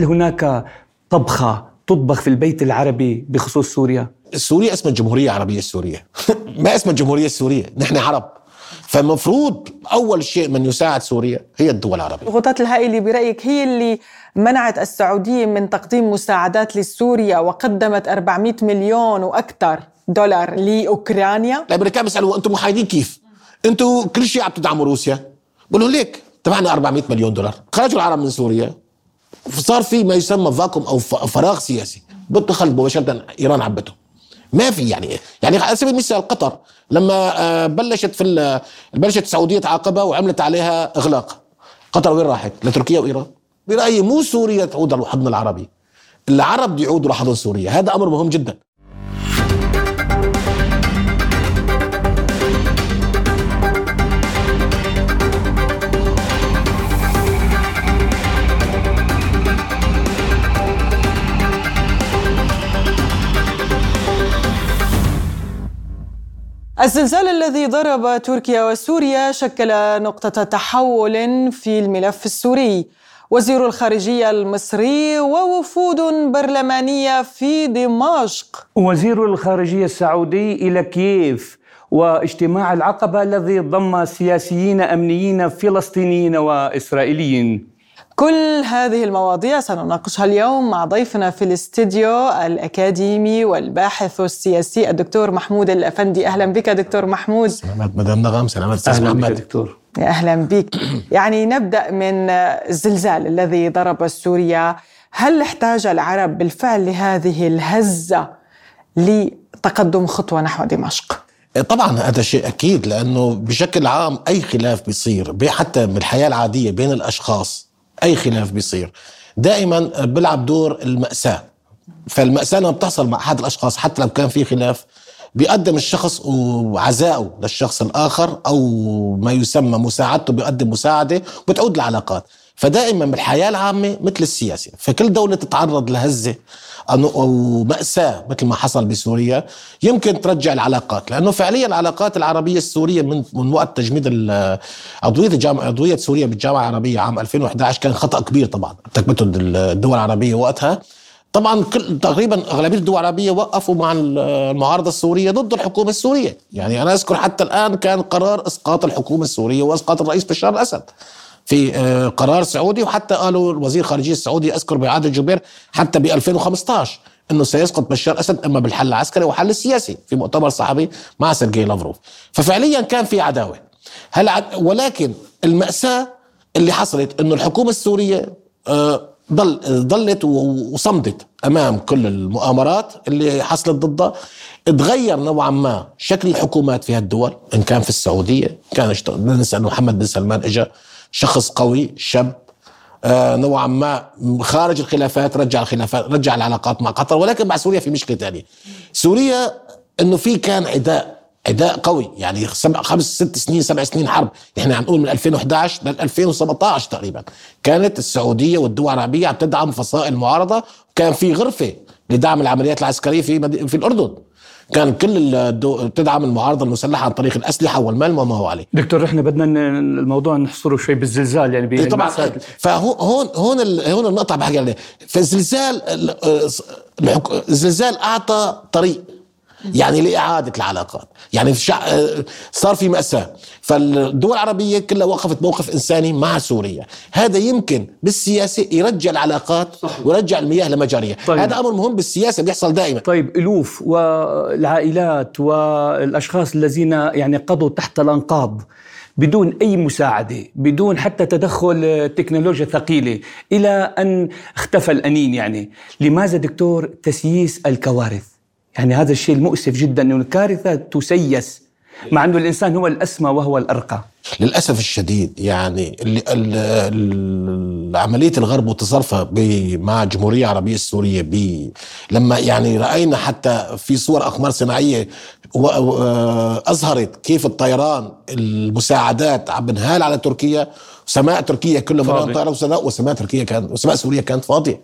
هل هناك طبخة تطبخ في البيت العربي بخصوص سوريا؟ سوريا اسمها الجمهورية العربية السورية. ما اسمها الجمهورية السورية؟ نحن عرب. فالمفروض أول شيء من يساعد سوريا هي الدول العربية. الضغوطات الهائلة برأيك هي اللي منعت السعودية من تقديم مساعدات لسوريا وقدمت 400 مليون وأكثر دولار لأوكرانيا؟ الأمريكان بيسألوا أنتم محايدين كيف؟ أنتم كل شيء عم تدعموا روسيا. بقولوا ليك تبعنا 400 مليون دولار. خرجوا العرب من سوريا. صار في ما يسمى فاكوم أو فراغ سياسي. بدخل مباشرة إيران عبته. ما في يعني يعني على سبيل المثال قطر لما آه، بلشت في بلشت السعوديه تعاقبها وعملت عليها إغلاق. قطر وين راحت؟ لتركيا وإيران. برأيي مو سوريا تعود على الحضن العربي. العرب يعودوا لحضن سوريا. هذا أمر مهم جدا. الزلزال الذي ضرب تركيا وسوريا شكل نقطة تحول في الملف السوري. وزير الخارجية المصري ووفود برلمانية في دمشق. وزير الخارجية السعودي إلى كييف. واجتماع العقبة الذي ضم سياسيين أمنيين فلسطينيين وإسرائيليين. كل هذه المواضيع سنناقشها اليوم مع ضيفنا في الاستديو الأكاديمي والباحث السياسي الدكتور محمود الأفندي. أهلا بك دكتور محمود. سلامات مدام نغم سلامات أهلا بك دكتور. يا أهلا بك. يعني نبدأ من الزلزال الذي ضرب سوريا. هل احتاج العرب بالفعل لهذه الهزة لتقدم خطوة نحو دمشق؟ طبعا هذا شيء أكيد لأنه بشكل عام أي خلاف بيصير حتى بالحياة العادية بين الأشخاص أي خلاف بيصير. دائما بيلعب دور المأساة. فالمأساة لما بتحصل مع أحد الأشخاص حتى لو كان في خلاف بيقدم الشخص وعزائه للشخص الآخر أو ما يسمى مساعدته بيقدم مساعدة وبتعود العلاقات فدائما بالحياة العامة مثل السياسة. فكل دولة تتعرض لهزة أو مأساة مثل ما حصل بسوريا يمكن ترجع العلاقات لأنه فعليا العلاقات العربية السورية من, من وقت تجميد عضوية الجامعة عضوية سوريا بالجامعة العربية عام 2011 كان خطأ كبير طبعا ارتكبته الدول العربية وقتها طبعا كل تقريبا أغلبية الدول العربية وقفوا مع المعارضة السورية ضد الحكومة السورية، يعني أنا أذكر حتى الآن كان قرار إسقاط الحكومة السورية وإسقاط الرئيس بشار الأسد. في آه، قرار سعودي وحتى قالوا الوزير الخارجيه السعودي اذكر باعاده جبير حتى ب 2015 إنه سيسقط بشار أسد إما بالحل العسكري وحل السياسي في مؤتمر صحفي مع سيرجي لافروف. ففعليا كان في عداوة. هل عد... ولكن المأساة اللي حصلت إنه الحكومة السورية آه، ضل ضلت وصمدت أمام كل المؤامرات اللي حصلت ضدها. تغير نوعا ما شكل الحكومات في هالدول إن كان في السعودية كان ننسى إنه محمد بن سلمان اجى شخص قوي شاب. آه نوعا ما خارج الخلافات رجع الخلافات رجع العلاقات مع قطر ولكن مع سوريا في مشكلة ثانية. سوريا إنه في كان عداء عداء قوي يعني خمس ست سنين سبع سنين حرب. إحنا عم نقول من 2011 ل 2017 تقريبا. كانت السعودية والدول العربية عم تدعم فصائل معارضه وكان في غرفة لدعم العمليات العسكرية في في الأردن. كان كل تدعم المعارضة المسلحة عن طريق الأسلحة والمال وما هو عليه. دكتور إحنا بدنا الموضوع نحصره شوي بالزلزال يعني إيه، طبعا. فهون هون هون هون النقطة بحكي عليها. فالزلزال الزلزال أعطى طريق. يعني لإعادة العلاقات. يعني صار في مأساة. فالدول العربية كلها وقفت موقف إنساني مع سوريا. هذا يمكن بالسياسة يرجع العلاقات. ويرجع المياه لمجاريها. طيب. هذا أمر مهم بالسياسة بيحصل دائما. طيب ألوف والعائلات والأشخاص الذين يعني قضوا تحت الأنقاض بدون أي مساعدة بدون حتى تدخل تكنولوجيا ثقيلة إلى أن اختفى الأنين يعني. لماذا دكتور تسييس الكوارث؟ يعني هذا الشيء المؤسف جدا إنه الكارثة تسيس مع إنه الإنسان هو الأسمى وهو الأرقى. للأسف الشديد يعني عملية الغرب وتصرفها مع الجمهوريه العربيه السورية لما يعني رأينا حتى في صور أقمار صناعية أظهرت كيف الطيران المساعدات عم بنهال على تركيا سماء تركيا كلها مليون طائره وسماء وسماء تركيا كانت وسماء سوريا كانت فاضية.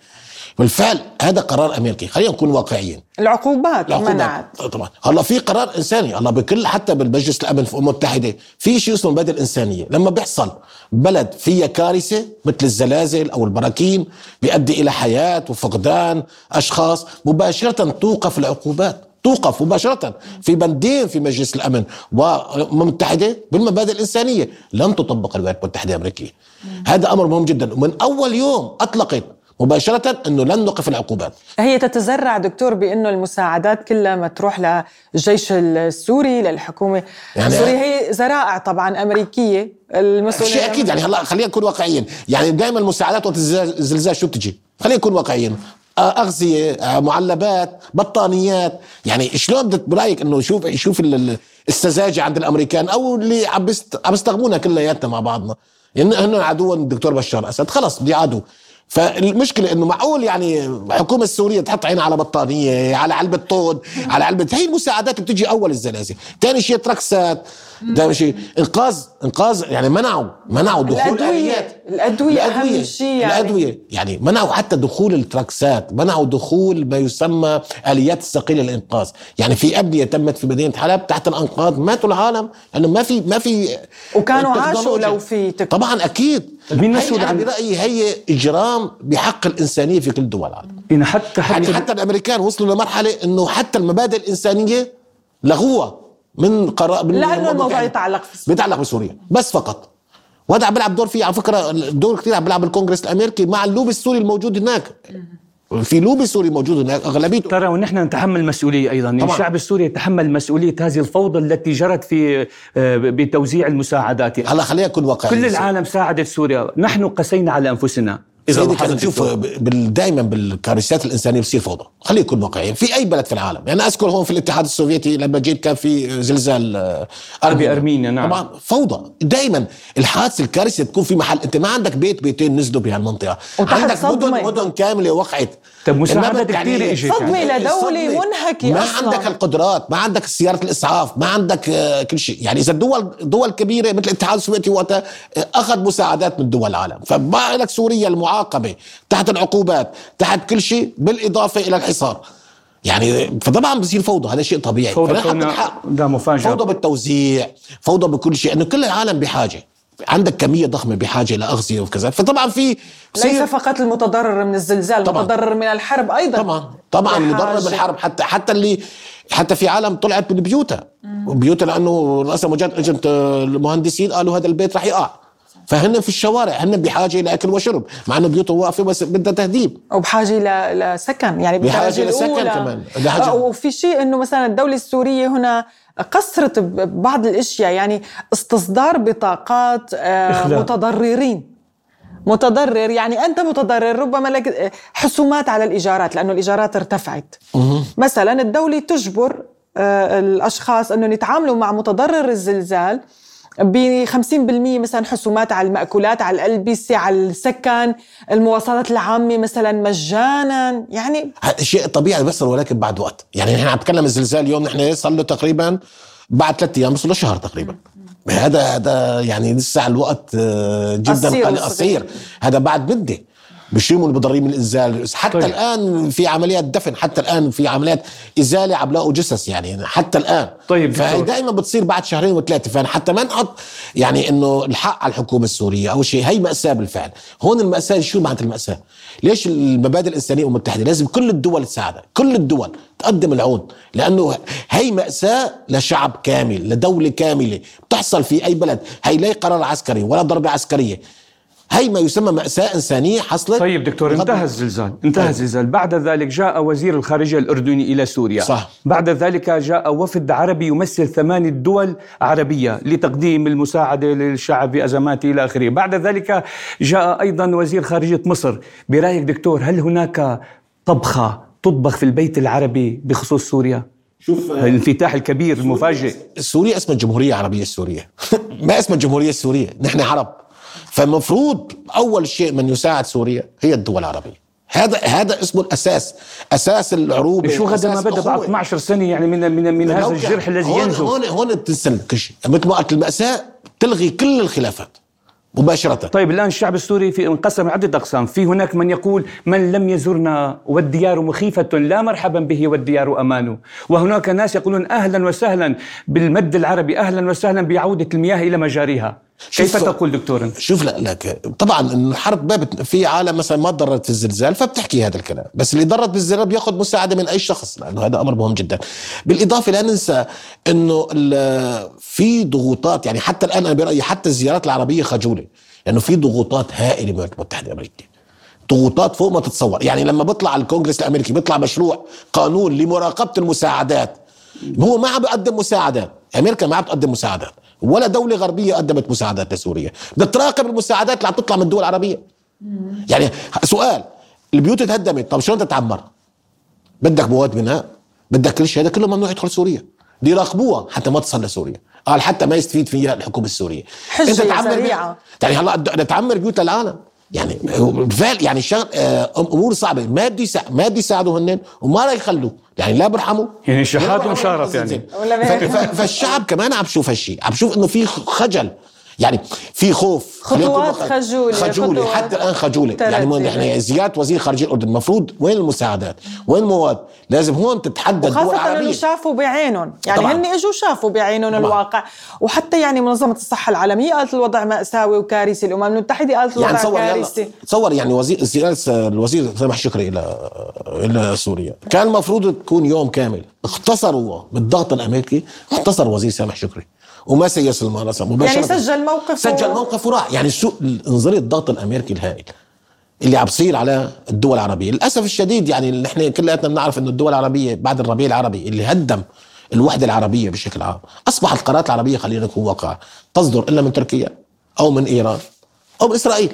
بالفعل هذا قرار أمريكي. خلينا نكون واقعيين. العقوبات العقوبات. منعت. طبعا. هلا في قرار إنساني. هلا بكل حتى بالمجلس الأمن في الامم المتحده في شيء اسمه المبادئ الإنسانية. لما بيحصل بلد فيها كارثة مثل الزلازل أو البراكين بيؤدي إلى حياة وفقدان أشخاص مباشرة توقف العقوبات. توقف مباشرة. في بندين في مجلس الأمن والأمم المتحدة بالمبادئ الإنسانية. لم تطبق الولايات المتحدة الأمريكية. هذا أمر مهم جدا. ومن أول يوم أطلقت مباشرة أنه لن نوقف العقوبات. هي تتزرع دكتور بأنه المساعدات كلها ما تروح للجيش السوري للحكومة يعني السورية. هي زرائع طبعا أمريكية. المسؤولية شيء أكيد يعني هلا خلينا نكون واقعيين يعني دائما المساعدات وقت الزلزال شو بتجي؟ خلينا نكون واقعيين آه، أغذية آه، معلبات بطانيات. يعني شلون برأيك إنه شوف يشوف ال- ال- السذاجة عند الأمريكان أو اللي عم عم يستخدمونا كلياتنا مع بعضنا؟ يعني هن عدو الدكتور بشار الاسد خلص بدي عدو. فالمشكلة إنه معقول يعني الحكومة السورية تحط عينها على بطانية على علبة طود على علبة هي المساعدات بتجي أول الزلازل ثاني شيء تركسات ثاني شيء انقاذ إنقاذ يعني منعوا منعوا دخول الأدوية. آليات. الأدوية أهم شيء يعني. الأدوية يعني منعوا حتى دخول التراكسات منعوا دخول ما يسمى آليات الثقيلة للإنقاذ يعني في أبنية تمت في مدينة حلب تحت الأنقاض ماتوا العالم لأنه ما في ما في وكانوا عاشوا. لو في تك... طبعا أكيد مين هي مسؤول عن- برأيي هي إجرام بحق الإنسانية في كل دول العالم. يعني حتى حتى, يعني حتى الأمريكان وصلوا لمرحلة إنه حتى المبادئ الإنسانية لغوها من قرار من لأنه الموضوع يعني يتعلق في. بيتعلق بسوريا بس فقط. وهذا عم بيلعب دور فيه على فكرة دور كثير عم بيلعب الكونغرس الأمريكي مع اللوبي السوري الموجود هناك. في لوبي سوري موجود هناك أغلبيته. ترى ونحن نتحمل مسؤوليه أيضا. طبعاً. الشعب السوري يتحمل مسؤولية هذه الفوضى التي جرت في آه، بتوزيع المساعدات. هلا خلينا نكون واقعيين كل العالم ساعدت سوريا. نحن قسينا على أنفسنا. إذا كان. بال- دائما بالكارثات الإنسانية بتصير فوضى خلينا نكون واقعيين في أي بلد في العالم يعني أذكر هون في الاتحاد السوفيتي لما جيت كان في زلزال آه، بأرمينيا، نعم. طبعا فوضى دائما الحادثة الكارثه تكون في محل أنت ما عندك بيت بيتين نزلوا بهالمنطقه عندك. مدن مدن كاملة وقعت طب مساعدات يعني كثيرة إجت صدمة يعني. لدولة الصدمة. منهكة ما أصلاً. عندك القدرات ما عندك سيارة الإسعاف ما عندك آه، كل شيء يعني إذا الدول دول كبيرة مثل الاتحاد السوفيتي وقتها آه، أخذ مساعدات من دول العالم فما لك سوريا المعاقبة تحت العقوبات تحت كل شيء بالإضافة إلى الحصار. يعني فطبعا بصير فوضى هذا شيء طبيعي. فوضى ده مفاجأة. فوضى بالتوزيع فوضى بكل شيء إنه كل العالم بحاجة. عندك كمية ضخمة بحاجة إلى أغذية وكذا. فطبعا في ليس فقط المتضرر من الزلزال طبعاً. المتضرر من الحرب أيضا. طبعا. طبعا بحاجة. مضرب بالحرب حتى حتى اللي حتى في عالم طلعت من بيوتها بيوتها لأنه رؤساء مجال اجت المهندسين قالوا هذا البيت رح يقع. فهن في الشوارع هن بحاجة لاكل وشرب مع إنه بيوتهم واقفة بس بدها تهذيب وبحاجه ل- لسكن يعني بحاجة بالدرجة لسكن. كمان. بحاجة- آه، وفي شيء إنه مثلا الدولة السورية هنا قصرت ببعض الأشياء يعني استصدار بطاقات آه، إخلاء. متضررين متضرر يعني أنت متضرر ربما لك حسومات على الإيجارات لأنه الإيجارات ارتفعت مثلا الدولة تجبر آه، الأشخاص أنهم يتعاملوا مع متضرر الزلزال ب 50% مثلا حسومات على المأكولات على الألبسة على السكن المواصلات العامة مثلا مجانا. يعني شيء طبيعي بيصير ولكن بعد وقت. يعني نحن عم نتكلم الزلزال اليوم نحن صار له تقريبا بعد ثلاث أيام وصل له شهر تقريبا. هذا هذا يعني لسه الوقت آه، جدا. قصير هذا بعد مده بشيلوا المضرين من الازاله حتى طيب. الآن في عمليات دفن حتى الآن في عمليات إزالة لاقوا جثث يعني حتى الآن. طيب، فهي. دائما بتصير بعد شهرين وثلاثة فانا حتى ما نحط يعني إنه الحق على الحكومة السورية أو شيء. هي مأساة بالفعل. هون المأساة شو معنات المأساة؟ ليش المبادئ الإنسانية الامم المتحده لازم كل الدول تساعدها كل الدول تقدم العون. لأنه هي مأساة لشعب كامل لدولة كاملة. بتحصل في أي بلد. هي لا قرار عسكري ولا ضربة عسكرية. هي ما يسمى مأساة إنسانية حصلت طيب دكتور انتهى الزلزال انتهى الزلزال. بعد ذلك جاء وزير الخارجية الأردني إلى سوريا. صح. بعد ذلك جاء وفد عربي يمثل ثمانية دول عربية لتقديم المساعدة للشعب في أزماته إلى آخره. بعد ذلك جاء أيضا وزير خارجية مصر. برأيك دكتور هل هناك طبخة تطبخ في البيت العربي بخصوص سوريا؟ شوف الانفتاح الكبير المفاجئ. سوريا اسمها الجمهورية العربية السورية. ما اسمها الجمهورية السورية؟ نحن عرب. فالمفروض أول شيء من يساعد سوريا هي الدول العربية. هذا هذا اسمه الأساس أساس العروبة شو غدا ما بدأ بعد الأخوة. 12 سنة يعني من من من هذا الجرح الذي ينزف. هون هون بتنسى كل شيء مثل ما قلت المأساة تلغي كل الخلافات مباشرة. طيب الآن الشعب السوري في انقسم عدة أقسام، في هناك من يقول من لم يزرنا والديار مخيفة لا مرحبا به والديار أمان، وهناك ناس يقولون أهلا وسهلا. بالمد العربي، أهلا وسهلا بعودة المياه إلى مجاريها. كيف تقول دكتور؟ شوف لا لك طبعا الحرب ما بت... في عالم مثلا ما تضررت في الزلزال فبتحكي هذا الكلام. بس اللي ضرت بالزلزال بياخذ مساعدة من أي شخص لأنه هذا أمر مهم جدا. بالإضافة لا ننسى إنه ال... في ضغوطات يعني حتى الآن أنا برأيي حتى الزيارات العربية خجولة لأنه في ضغوطات هائلة من الولايات المتحدة الأمريكية. ضغوطات فوق ما تتصور. يعني لما بيطلع الكونغرس الأمريكي بيطلع مشروع قانون لمراقبة المساعدات هو ما عم بيقدم مساعدات. أمريكا ما عم تقدم مساعدات. ولا دولة غربية قدمت مساعدات لسوريا. بدها تراقب المساعدات اللي عم تطلع من الدول العربية. يعني سؤال البيوت تهدمت طب شلون تتعمر؟ بدك مواد بناء بدك كل شيء هذا كله ممنوع يدخل سوريا. دي يراقبوها حتى ما تصل لسوريا. قال حتى ما يستفيد فيها الحكومة السورية. حجة سريعة. يعني هلا تعمر بيوت للعالم. يعني بالفعل يعني شغل أمور صعبة. ما بده يساعد ما بده يساعدوا هن وما راح يخلوا يعني لا برحموا يعني شحات ومشارف يعني. فالشعب كمان عم بشوف هالشيء عم بشوف إنه في خجل. يعني في خوف. خطوات خجولة خجولة. حتى الآن خجولة. يعني إحنا زيارة وزير خارجية الأردن المفروض وين المساعدات؟ وين المواد؟ لازم هون تتحدد دول عربية. إنه شافوا بعينهم. يعني هن إجوا شافوا بعينهم طبعا. الواقع. وحتى يعني منظمة الصحة العالمية قالت الوضع مأساوي وكارثي. الأمم المتحدة قالت الوضع يعني كارثي. تصور يعني وزير زيارة الوزير سامح شكري إلى إلى سوريا. كان المفروض تكون يوم كامل. اختصروا بالضغط الأمريكي اختصر وزير سامح شكري. وما سيس المراسم مباشرة. يعني سجل موقف سجل موقف وراح يعني سوء انظري الضغط الأمريكي الهائل اللي عم بصير على الدول العربية. للأسف الشديد يعني نحن كلياتنا بنعرف إنه الدول العربية بعد الربيع العربي اللي هدم الوحدة العربية بشكل عام أصبحت القرارات العربية خلينا نكون واقع تصدر إلا من تركيا أو من إيران أو من إسرائيل.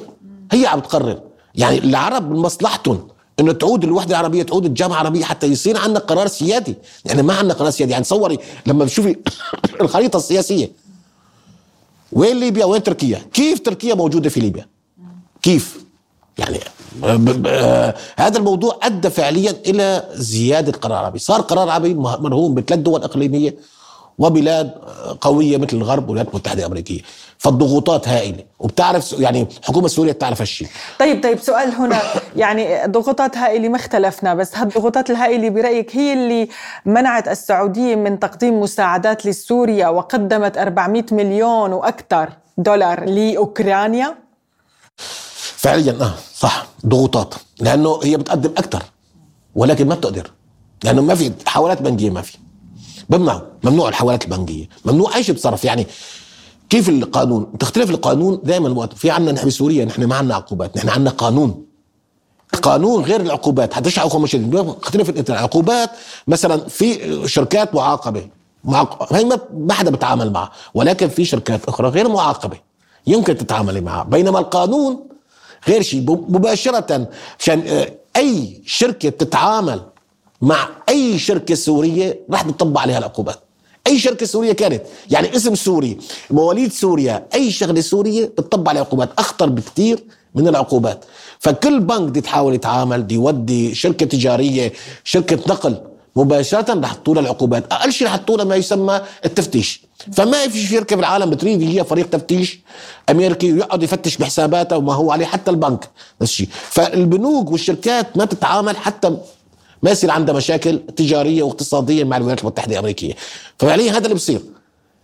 هي عم تقرر. يعني العرب من مصلحتهم إنه تعود الوحدة العربية تعود الجامعة العربية حتى يصير عندنا قرار سيادي. يعني ما عندنا قرار سيادي. يعني تصوري لما بتشوفي الخريطة السياسية. وين ليبيا؟ وين تركيا؟ كيف تركيا موجودة في ليبيا؟ كيف؟ يعني هذا الموضوع أدى فعليا إلى زيادة قرار عربي صار قرار عربي مرهون بثلاث دول إقليمية. وبلاد قوية مثل الغرب والولايات المتحدة الأمريكية. فالضغوطات هائلة. وبتعرف يعني حكومة سوريا بتعرف هالشيء طيب طيب سؤال هنا. يعني ضغوطات هائلة ما اختلفنا بس هالضغوطات الهائلة برأيك هي اللي منعت السعودية من تقديم مساعدات لسوريا وقدمت 400 مليون وأكثر دولار لأوكرانيا؟ فعليا آه صح. ضغوطات. لأنه هي بتقدم أكثر ولكن ما بتقدر. لأنه ما في حوالات بنكيه ما في. بمنع ممنوع الحوالات البنكية. ممنوع أي شيء بتصرف. يعني كيف القانون؟ تختلف القانون دائما في عندنا نحن بسوريا نحن ما عندنا عقوبات. نحن عندنا قانون. قانون غير العقوبات. حتى عقوبة مشدد تختلف العقوبات مثلا في شركات معاقبة. معاقبة. هي ما حدا بتعامل معها. ولكن في شركات أخرى غير معاقبة. يمكن تتعاملي معها. بينما القانون غير شيء. مباشرة عشان آه، أي شركة بتتعامل مع أي شركة سورية راح تطبق عليها العقوبات. أي شركة سورية كانت يعني اسم سوري مواليد سوريا أي شغلة سورية بتطبق عليها عقوبات أخطر بكثير من العقوبات. فكل بنك دي تحاول يتعامل دي يودي شركة تجارية شركة نقل مباشرة رح تطول العقوبات. أقل شيء رح تطول ما يسمى التفتيش. فما في شركة بالعالم بتريد هي فريق تفتيش أمريكي ويقعد يفتش بحساباته وما هو عليه حتى البنك. نفس الشيء فالبنوك والشركات ما تتعامل حتى ما يصير عندها مشاكل تجارية واقتصادية مع الولايات المتحدة الأمريكية. ففعليا هذا اللي بصير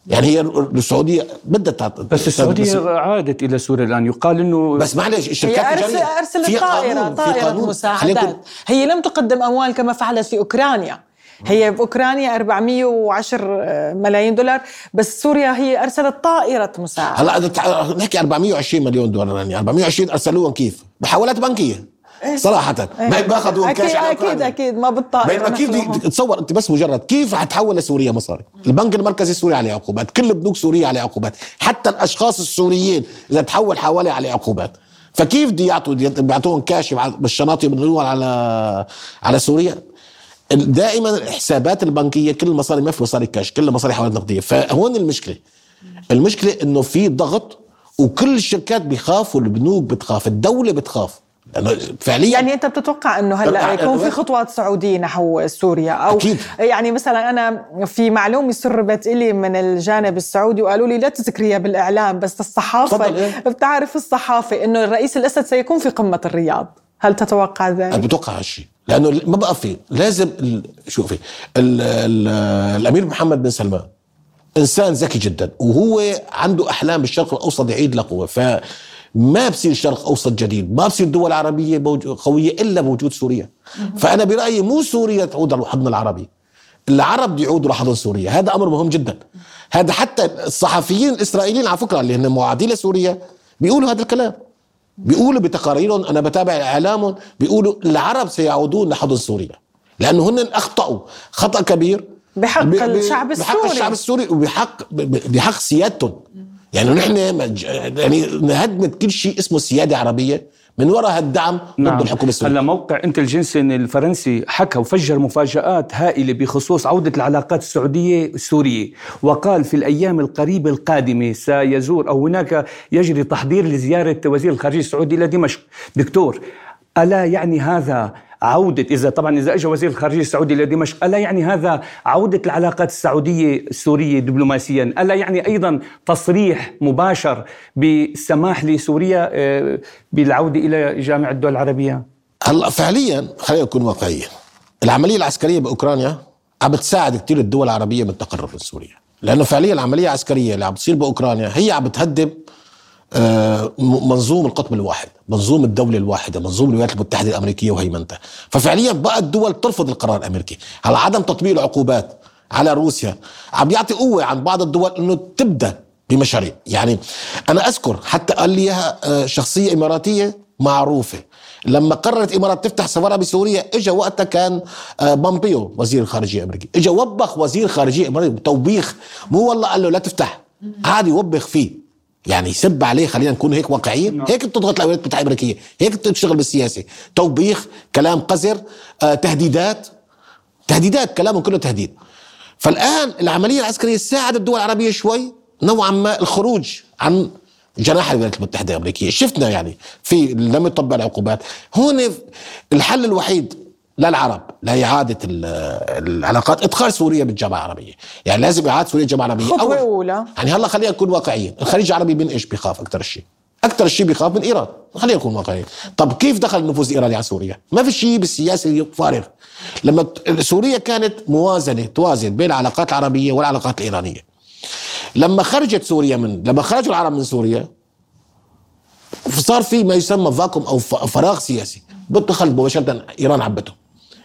يعني هي السعودية بدها بس السعودية عادت إلى سوريا الآن. يقال إنه بس معلش الشركات هي أرسل أرسلت طائره طائرة مساعدات. هي لم تقدم أموال كما فعلت في أوكرانيا. هي باوكرانيا 410 ملايين دولار بس سوريا هي أرسلت طائرة مساعدة. هلا نحكي 420 مليون دولار يعني 420 أرسلوهم كيف؟ بحوالات بنكية. إيه. صراحة. إيه. ما باخذوا كاش أكيد أكيد أكيد ما بالطائرة كيف تصور أنت بس مجرد كيف حتحول لسوريا مصاري؟ البنك المركزي السوري عليه عقوبات. كل البنوك سورية عليه عقوبات. حتى الأشخاص السوريين إذا تحول حوالي عليه عقوبات. فكيف بده يعطوا بيعطوهم كاش بالشناطي يبنوها على على سوريا؟ دائما الحسابات البنكية كل المصاري ما في مصاري كاش. كل المصاري حوالي نقدية. فهون المشكلة. المشكلة إنه في ضغط وكل الشركات بيخافوا البنوك بتخاف الدولة بتخاف. فعليا يعني أنت بتتوقع إنه هلأ. يكون في خطوات سعودية نحو سوريا أو أكيد. يعني مثلا أنا في معلومة سربت لي من الجانب السعودي وقالوا لي لا تذكريها بالإعلام بس الصحافة إيه. بتعرف الصحافة إنه الرئيس الأسد سيكون في قمة الرياض هل تتوقع أنا ذلك؟ بتوقع هالشيء لأنه ما بقى في لازم شوفي ال ال الأمير محمد بن سلمان إنسان ذكي جدا وهو عنده أحلام بالشرق الأوسط يعيد لقوه فما بصير شرق أوسط جديد ما بصير دول عربية بوج- قوية إلا بوجود سوريا. فأنا برأيي مو سوريا تعود على الحضن العربي. العرب يعودوا لحضن سوريا. هذا أمر مهم جدا. هذا حتى الصحفيين الإسرائيليين على فكرة اللي هن معادين لسوريا بيقولوا هذا الكلام. بيقولوا بتقاريرهم أنا بتابع إعلامهم بيقولوا العرب سيعودون لحضن سوريا. لأنه هن أخطأوا. خطأ كبير. بحق الشعب بحق السوري. الشعب السوري وبحق بحق سيادتهم. يعني نحن مج- يعني هدمت كل شيء اسمه سيادة عربية من وراء هالدعم ضد الحكومة السورية. هلا موقع انتلجنسن الفرنسي حكى وفجر مفاجآت هائلة بخصوص عودة العلاقات السعودية السورية وقال في الأيام القريبة القادمة سيزور أو هناك يجري تحضير لزيارة وزير الخارجية السعودي إلى دمشق دكتور ألا يعني هذا عودة إذا طبعا إذا أجى وزير الخارجية السعودي إلى دمشق ألا يعني هذا عودة العلاقات السعودية السورية دبلوماسيا؟ ألا يعني أيضا تصريح مباشر بالسماح لسوريا آه، بالعودة إلى جامعة الدول العربية؟ هلأ فعليا خلينا نكون واقعيين. العملية العسكرية بأوكرانيا عم بتساعد كثير الدول العربية من التقرب من سوريا لأنه فعليا العملية العسكرية اللي عم بتصير بأوكرانيا هي عم بتهدم منظوم القطب الواحد منظوم الدولة الواحدة منظوم الولايات المتحدة الأمريكية وهيمنتها. ففعليا بقى الدول ترفض القرار الأمريكي. على عدم تطبيق العقوبات على روسيا عم يعطي قوة عن بعض الدول أنه تبدأ بمشاريع. يعني أنا أذكر حتى قال لي إياها آه، شخصية إماراتية معروفة. لما قررت الامارات تفتح سفارة بسوريا اجى وقتها كان آه، بامبيو وزير الخارجية الأمريكي. اجى وبخ وزير خارجيه امريكي توبيخ مو والله قال له لا تفتح قعد يوبخ فيه. يعني يسب عليه خلينا نكون هيك واقعيين. هيك بتضغط الولايات المتحده الامريكيه هيك بتشتغل بالسياسة. توبيخ كلام قذر آه، تهديدات. تهديدات كلامهم كله تهديد. فالآن العملية العسكرية ساعدت الدول العربية شوي نوعا ما الخروج عن جناح الولايات المتحدة الأمريكية. شفنا يعني في لم يطبق العقوبات. هون الحل الوحيد للعرب لاعاده ال- العلاقات إدخال سوريا بالجامعة العربية. يعني لازم اعاده سوريا الجامعة العربيه خطوة أول- أولى. يعني هلا خلينا نكون واقعيين. الخليج العربي من إيش بيخاف؟ أكثر شيء. أكثر شيء بيخاف من إيران. خلينا نكون واقعيين. طب كيف دخل النفوذ الايراني على سوريا؟ ما في شيء بالسياسة فارغ. لما سوريا كانت موازنة توازن بين العلاقات العربية والعلاقات الإيرانية. لما خرجت سوريا من لما خرجوا العرب من سوريا صار في ما يسمى فاكوم أو فراغ سياسي. بدخل مباشرة إيران عبته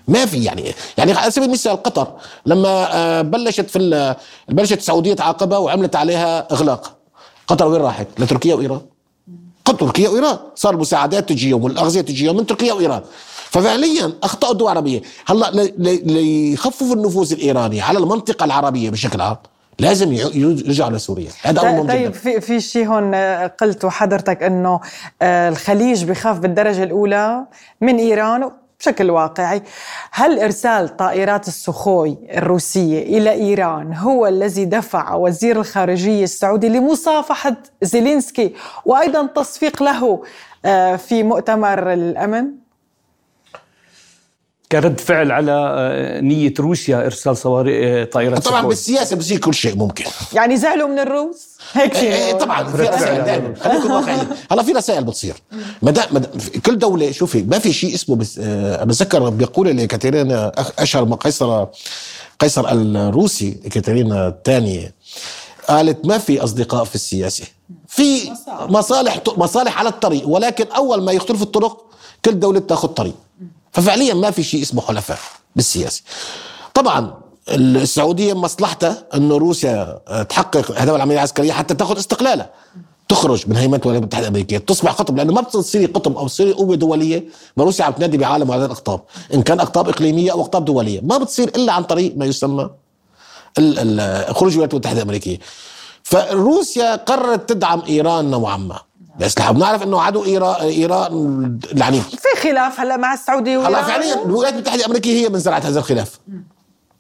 ما في يعني يعني على سبيل المثال قطر لما آه، بلشت في بلشت السعوديه تعاقبها وعملت عليها إغلاق. قطر وين راحت؟ لتركيا وإيران. تركيا وإيران. صار المساعدات تجيهم والأغذية تجيهم من تركيا وإيران. ففعليا اخطاوا الدول العربية. هلأ ليخففوا النفوذ الإيراني على المنطقة العربية بشكل عام. لازم يرجعوا لسوريا هذا أمر طيب في في شيء هون آه، قلته حضرتك إنه آه، الخليج بخاف بالدرجة الأولى من إيران. بشكل واقعي هل إرسال طائرات السخوي الروسية إلى إيران هو الذي دفع وزير الخارجية السعودي لمصافحة زيلينسكي وأيضا تصفيق له آه، في مؤتمر الأمن؟ كرد فعل على آه، نية روسيا إرسال صواريخ آه، طائرات طبعا سخوي. بالسياسة بصير كل شيء ممكن. يعني زعلوا من الروس؟ هيك إيه إيه فينا طبعا في رسائل. دائما. خلينا نكون واقعيين هلا في رسائل بتصير. مدى مدى في كل دولة شوفي ما في شيء اسمه بس آه بتذكر بيقول لي كاترينا أخ- أشهر من قيصر قيصر الروسي كاترينا الثانية قالت ما في أصدقاء في السياسة. في مصالح. مصالح على الطريق ولكن أول ما يختلف الطرق كل دولة تاخذ طريق. ففعليا ما في شيء اسمه حلفاء بالسياسة. طبعا السعودية مصلحتها انه روسيا آه، تحقق اهداف العملية العسكرية حتى تأخذ استقلالها. تخرج من هيمنة الولايات المتحدة الأمريكية تصبح قطب لأنه ما بتصيري قطب أو تصيري قوه دولية ما روسيا عم تنادي بعالم وعدد اقطاب إن كان أقطاب إقليمية أو أقطاب دولية ما بتصير إلا عن طريق ما يسمى خروج الولايات المتحدة الأمريكية. فروسيا قررت تدعم إيران نوعا ما. بس نحن بنعرف إنه عدو ايران إيران العنيف في خلاف هلا مع السعودية هلا. فعليا الولايات المتحدة الأمريكية هي من زرعت هذا الخلاف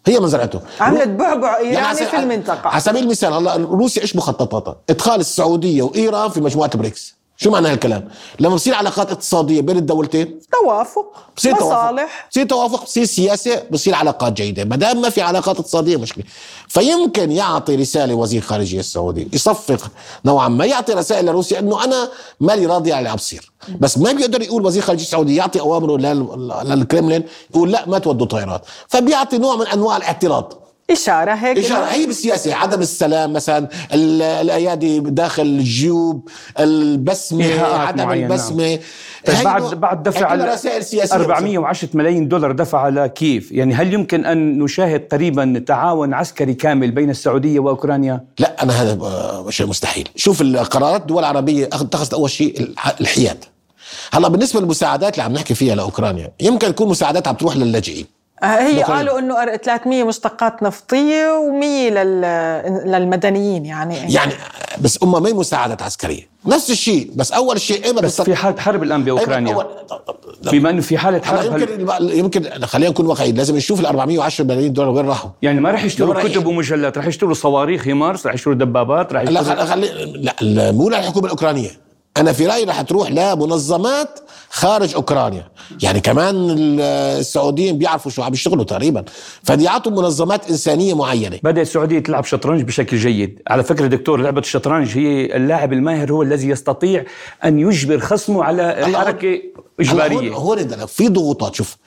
هي من زرعته عملت بعبع يعني إيراني على- في المنطقة على سبيل المثال هلا روسيا إيش مخططاتها؟ إدخال السعودية وإيران في مجموعة بريكس شو معنى هالكلام؟ لما بصير علاقات اقتصادية بين الدولتين؟ توافق. بصير مصالح. بصير توافق بصير سياسة بصير علاقات جيدة. ما دام ما في علاقات اقتصادية مشكلة. فيمكن يعطي رسالة وزير خارجية السعودي يصفق نوعا ما يعطي رسائل لروسيا إنه أنا مالي راضي على اللي عم بصير. بس ما بيقدر يقول وزير خارجية السعودي يعطي أوامره لل- للكرملين يقول لا ما تودوا طائرات. فبيعطي نوع من أنواع الاعتراض. إشارة هيك. إشارة هي بالسياسة عدم السلام مثلا ال- الأيادي داخل الجيوب البسمة عدم معينة، البسمة. بعد بعد دفع رسائل سياسية 410 ملايين دولار دفع لكييف؟ يعني هل يمكن أن نشاهد قريبا تعاون عسكري كامل بين السعودية وأوكرانيا؟ لا أنا هذا شيء مستحيل. شوف القرارات الدول العربية اتخذت أول شيء الح- الحياد. هلأ بالنسبة للمساعدات اللي عم نحكي فيها لأوكرانيا يمكن تكون مساعدات عم تروح للاجئين. هي دخل. قالوا إنه 300 مشتقات نفطية و100 للمدنيين يعني يعني بس أمها ما هي مساعدات عسكرية. نفس الشيء بس أول شيء إيمت بس في حالة حرب الآن بأوكرانيا أول- بما أنه في حالة هلا حرب هل- يمكن يمكن خلينا نكون واقعيين لازم نشوف ال 410 ملايين دولار وين راحوا. يعني ما رح يشتروا كتب ومجلات رح يشتروا صواريخ هيمارس رح يشتروا دبابات لا يشتروا خل- خلي لا لا، مو للحكومة الأوكرانية. أنا في رأيي رح تروح لمنظمات خارج أوكرانيا. يعني كمان ال- السعوديين بيعرفوا شو عم يشتغلوا تقريبا. فدي يعطوا منظمات إنسانية معينة. بدأ السعودية تلعب شطرنج بشكل جيد. على فكرة دكتور لعبة الشطرنج هي اللاعب الماهر هو الذي يستطيع أن يجبر خصمه على هلا إجبارية. هون هون في ضغوطات. شوف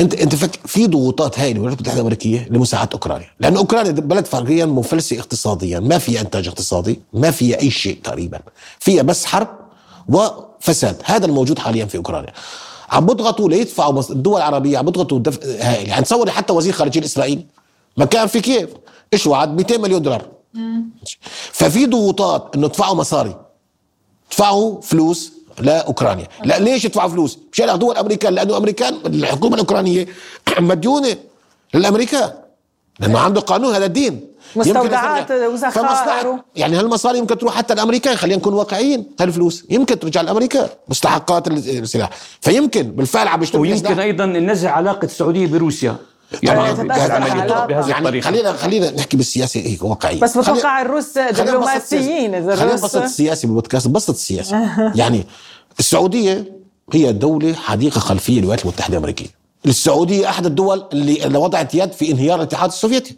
انت أنت فك في ضغوطات من الولايات المتحده الامريكيه لمساعده أوكرانيا، لأن أوكرانيا بلد فعليا مفلسه اقتصاديا، ما فيها إنتاج اقتصادي، ما فيها أي شيء تقريبا، فيها بس حرب وفساد، هذا الموجود حاليا في أوكرانيا. عم بيضغطوا ليدفعوا الدول العربية عم بيضغطوا دفع هائل، يعني تصوري حتى وزير خارجية الإسرائيلي. ما كان في كيف إيش وعد؟ 200 مليون دولار. ففي ضغوطات إنه ادفعوا مصاري. ادفعوا فلوس لأوكرانيا. لا ليش يدفعوا فلوس؟ مشان ياخذوها الأمريكان لأنه الامريكان الحكومة الأوكرانية مديونة للأمريكان. لأنه عنده قانون هذا الدين. مستودعات فمصلحة- يعني هالمصاري يمكن تروح حتى الأمريكان خلينا نكون واقعيين. هالفلوس يمكن ترجع الامريكان مستحقات السلاح. فيمكن بالفعل عم يشتروا فيها ويمكن سلاح. أيضا نزع علاقة السعودية بروسيا. يعني تتأثر بهذه يعني الطريقة خلينا خلينا نحكي بالسياسة. هيك واقعية. بس بتوقع الروس دبلوماسيين. إذا خلينا الروس نبسط السياسي بودكاست نبسط السياسي يعني السعودية هي دولة حديقة خلفية للولايات المتحدة الأمريكية. السعودية أحد الدول اللي اللي وضعت يد في انهيار الاتحاد السوفيتي.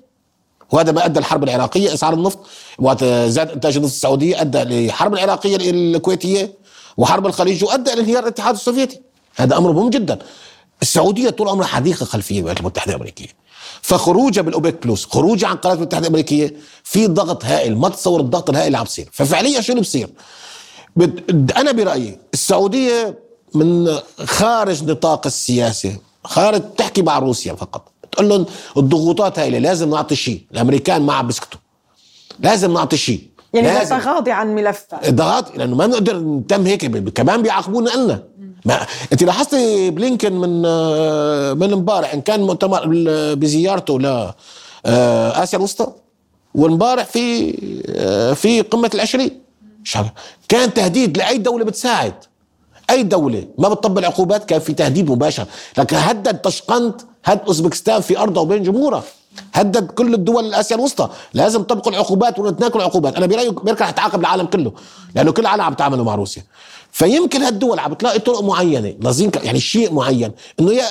وهذا ما أدى الحرب العراقية إسعار النفط وقت زاد إنتاج النفط السعوديه أدى للحرب العراقية الكويتية وحرب الخليج وأدى إلى انهيار الاتحاد السوفيتي. هذا أمر مهم جدا. السعودية طول عمرها حديقة خلفية للولايات المتحدة الأمريكية. فخروجها بالاوبك بلس خروجها عن القناه المتحدة الأمريكية في ضغط هائل ما تصور الضغط الهائل اللي عم بصير. ففعليا شو اللي بصير أنا برأيي السعودية من خارج نطاق السياسة خارج تحكي مع روسيا فقط. لهم الضغوطات هاي لازم نعطي شيء الأمريكان ما عم بيسكتوا. لازم نعطي شيء. يعني. تغاضي عن ملفات ضغط لأنه ما نقدر نتم هيك كمان بيعاقبونا لنا ما أنت لاحظتي بلينكن من آه، من امبارح إن كان مؤتمر بزيارته ل آه، آسيا الوسطى؟ وامبارح في آه، في قمة العشرين. كان تهديد لأي دولة بتساعد. أي دولة. ما بتطبق العقوبات كان في تهديد مباشر. لكن هدد طشقنت هد أوزبكستان في ارضها وبين جمهورها هدد كل الدول الاسيا الوسطى. لازم تطبقوا العقوبات ونتناكل العقوبات. أنا برايي أمريكا رح تعاقب العالم كله. لأنه كل العالم عم تعاملوا مع روسيا. فيمكن هالدول عم تلاقي طرق معينة لازم يعني شيء معين إنه يا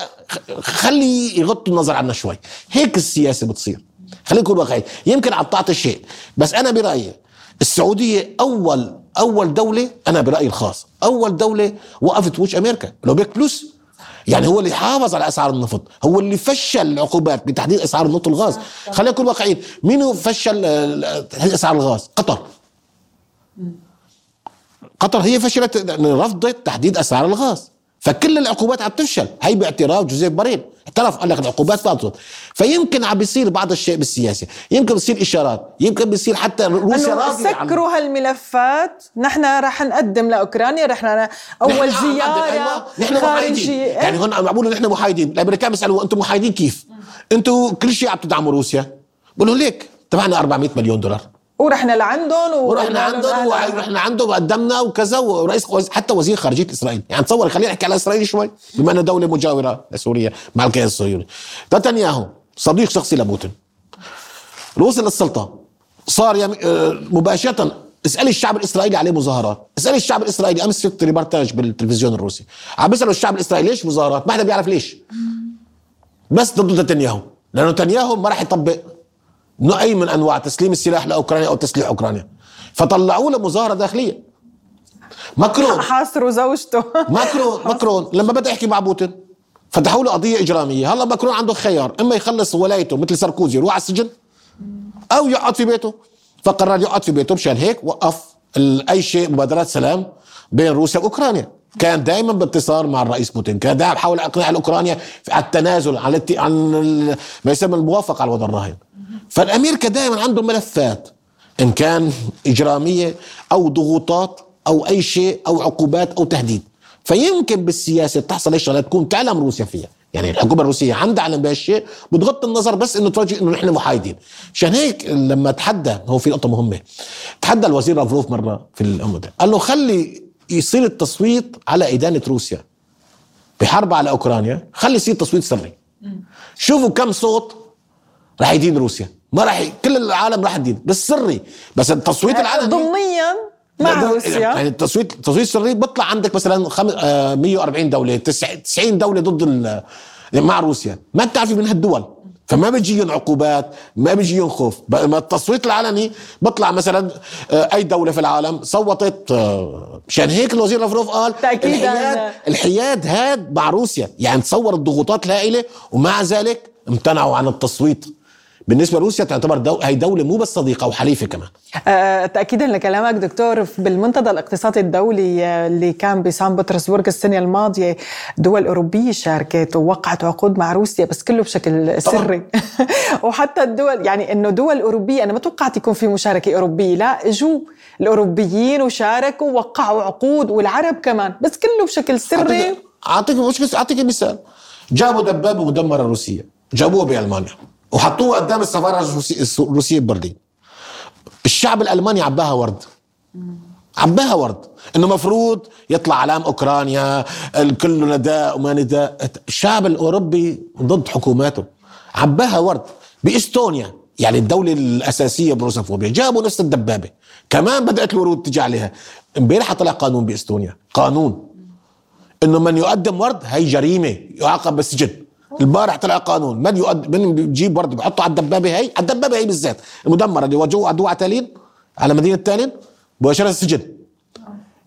خلي يغضوا النظر عنا شوي. هيك السياسة بتصير. خلينا نكون واقعي. يمكن عم تعطي شيء. بس أنا برأيي السعودية اول أول دولة أنا برأيي الخاص أول دولة وقفت وجه أمريكا. الاوبك بلس يعني هو اللي حافظ على إسعار النفط هو اللي فشل العقوبات بتحديد إسعار النفط والغاز. خلينا نكون واقعيين مين فشل آه، تحديد إسعار الغاز؟ قطر. قطر هي فشلت رفضت تحديد إسعار الغاز. فكل العقوبات عم تفشل. هي باعتراف جوزيف باريل اعترف قال لك العقوبات بتزبط فيمكن عم بيصير بعض الشيء بالسياسة. يمكن بيصير إشارات. يمكن بيصير حتى روسيا راضية عن- سكروا هالملفات. نحن رح نقدم لأوكرانيا. رح أول زيارة أيوة، نحن محايدين خارجيه يعني هون عم بيقولوا نحن محايدين الأمريكان بيسألوا أنتم محايدين كيف؟ أنتم كل شيء عم تدعموا روسيا. بقولوا ليك دفعنا 400 مليون دولار. ورحنا لعندهم ورحنا عندهم ورحنا عندهم وقدمنا وكذا ورئيس حتى وزير خارجية إسرائيل. يعني تصور خلينا نحكي على إسرائيل شوي. بما انها دولة مجاورة لسوريا مع الكيان الصهيوني نتنياهو صديق شخصي لبوتين. وصل للسلطة. صار يم... آه، مباشرة. اسالي الشعب الإسرائيلي عليه مظاهرات. اسالي الشعب الإسرائيلي. أمس شفت ريبورتاج بالتلفزيون الروسي. عم بيسالوا الشعب الإسرائيلي ليش مظاهرات؟ ما حدا بيعرف ليش. بس ضد نتنياهو. لأنه نتنياهو ما راح يطبق اي من أنواع تسليم السلاح لأوكرانيا أو تسليح أوكرانيا. فطلعوا له مظاهره داخلية. ماكرون. حاصروا زوجته. ماكرون ماكرون لما بدأ يحكي مع بوتين فتحوا له قضية إجرامية. هلا ماكرون عنده خيار إما يخلص ولايته مثل ساركوزي يروح على السجن أو يقعد في بيته. فقرر يقعد في بيته مشان هيك وقف أي شيء مبادرات سلام بين روسيا وأوكرانيا. كان دائما باتصال مع الرئيس بوتين. كان دائما حاول اقناع الاوكرانيا على التنازل على عن ما يسمى الموافقة على الوضع الراهن. فالامريكا دائما عنده ملفات إن كان إجرامية أو ضغوطات أو أي شيء أو عقوبات أو تهديد. فيمكن بالسياسة تحصل الشغلات تكون تعلم روسيا فيها. يعني الحكومة الروسية عندها علم بهالشيء بتغض النظر بس إنه تفرجي إنه نحن محايدين. عشان هيك لما تحدى هو في نقطة مهمة تحدى الوزير لافروف مرة في الامم قال له خلي يصير التصويت على إدانة روسيا. بحرب على أوكرانيا. خلي يصير تصويت سري. شوفوا كم صوت رح يدين روسيا. ما راح كل العالم راح يدين بس سري. بس التصويت العلني ضمنيا مع روسيا. يعني التصويت التصويت السري بيطلع عندك مثلا خم... آه 140 دولة 90 دولة ضد ال... مع روسيا. ما بتعرفي من هالدول. فما بيجيهم عقوبات ما بيجيهم خوف. ما التصويت العلني بيطلع مثلا آه، أي دولة في العالم صوتت آه، مشان هيك الوزير لافروف قال تأكيدا. الحياد, الحياد هاد مع روسيا. يعني تصور الضغوطات الهائله ومع ذلك امتنعوا عن التصويت. بالنسبة لروسيا تعتبر دو... هي دولة مو بس صديقة وحليفه كمان. أه تاكيدا لكلامك دكتور بالمنتدى الاقتصادي الدولي آه، اللي كان بسان بطرسبورغ السنة الماضية دول أوروبية شاركت ووقعت عقود مع روسيا بس كله بشكل سري. وحتى الدول يعني إنه دول أوروبية أنا ما توقعت يكون في مشاركة أوروبية لا إجوا الأوروبيين وشاركوا ووقعوا عقود والعرب كمان بس كله بشكل سري. اعطيك مش أعطيك مثال. جابوا دبابة مدمره روسيه جابوها بألمانيا. وحطوه قدام السفارة الروسية ببرلين الشعب الألماني عباها ورد. عباها ورد. إنه مفروض يطلع علام أوكرانيا الكل نداء وما نداء. الشعب الأوروبي ضد حكوماته. عباها ورد. بإستونيا يعني الدولة الأساسية بروسوفوبيا. جابوا نفس الدبابة. كمان بدأت الورود تجي عليها. امبارح طلع قانون بإستونيا. قانون. إنه من يقدم ورد هي جريمة يعاقب بالسجن البارح طلع قانون. من يؤد من بيجيب ورد بحطه على الدبابة هي؟ على الدبابة هي بالذات. المدمرة اللي وجهوا عدو عتالين على مدينة تالين مباشرة السجن.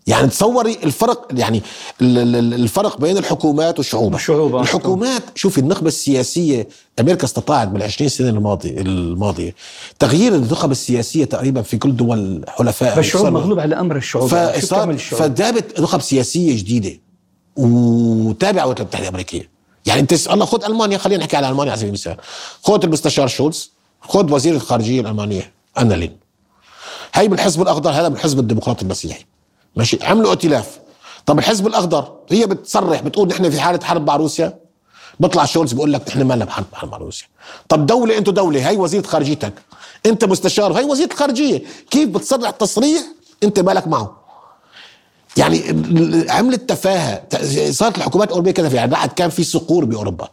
يعني تصوري الفرق يعني الفرق بين الحكومات والشعوب الشعوب الحكومات شوفي النخبة السياسية أمريكا استطاعت بال20 سنة الماضية الماضية تغيير النخب السياسية تقريبا في كل دول حلفاء الشعوب مغلوب على أمر الشعوب فجابت نخب سياسية جديدة وتابع الولايات المتحده الأمريكية. يعني انت الله خذ ألمانيا خلينا نحكي على ألمانيا على سبيل المثال خذ المستشار شولز خذ وزير الخارجية الألمانية انالين هي بالحزب الأخضر هذا بالحزب الديمقراطي المسيحي. ماشي؟ عملوا ائتلاف. طب الحزب الأخضر هي بتصرح بتقول نحن في حالة حرب مع روسيا. بيطلع شولز بيقول لك نحن ما لنا بحرب مع روسيا. طب دولة أنتم دولة هي وزيره خارجيتك. انت مستشار هي وزيره الخارجية. كيف بتصرح تصريح انت مالك معه؟ يعني عملت تفاهه صارت الحكومات الاوروبيه كذا في يعني بعد كان في صقور بأوروبا.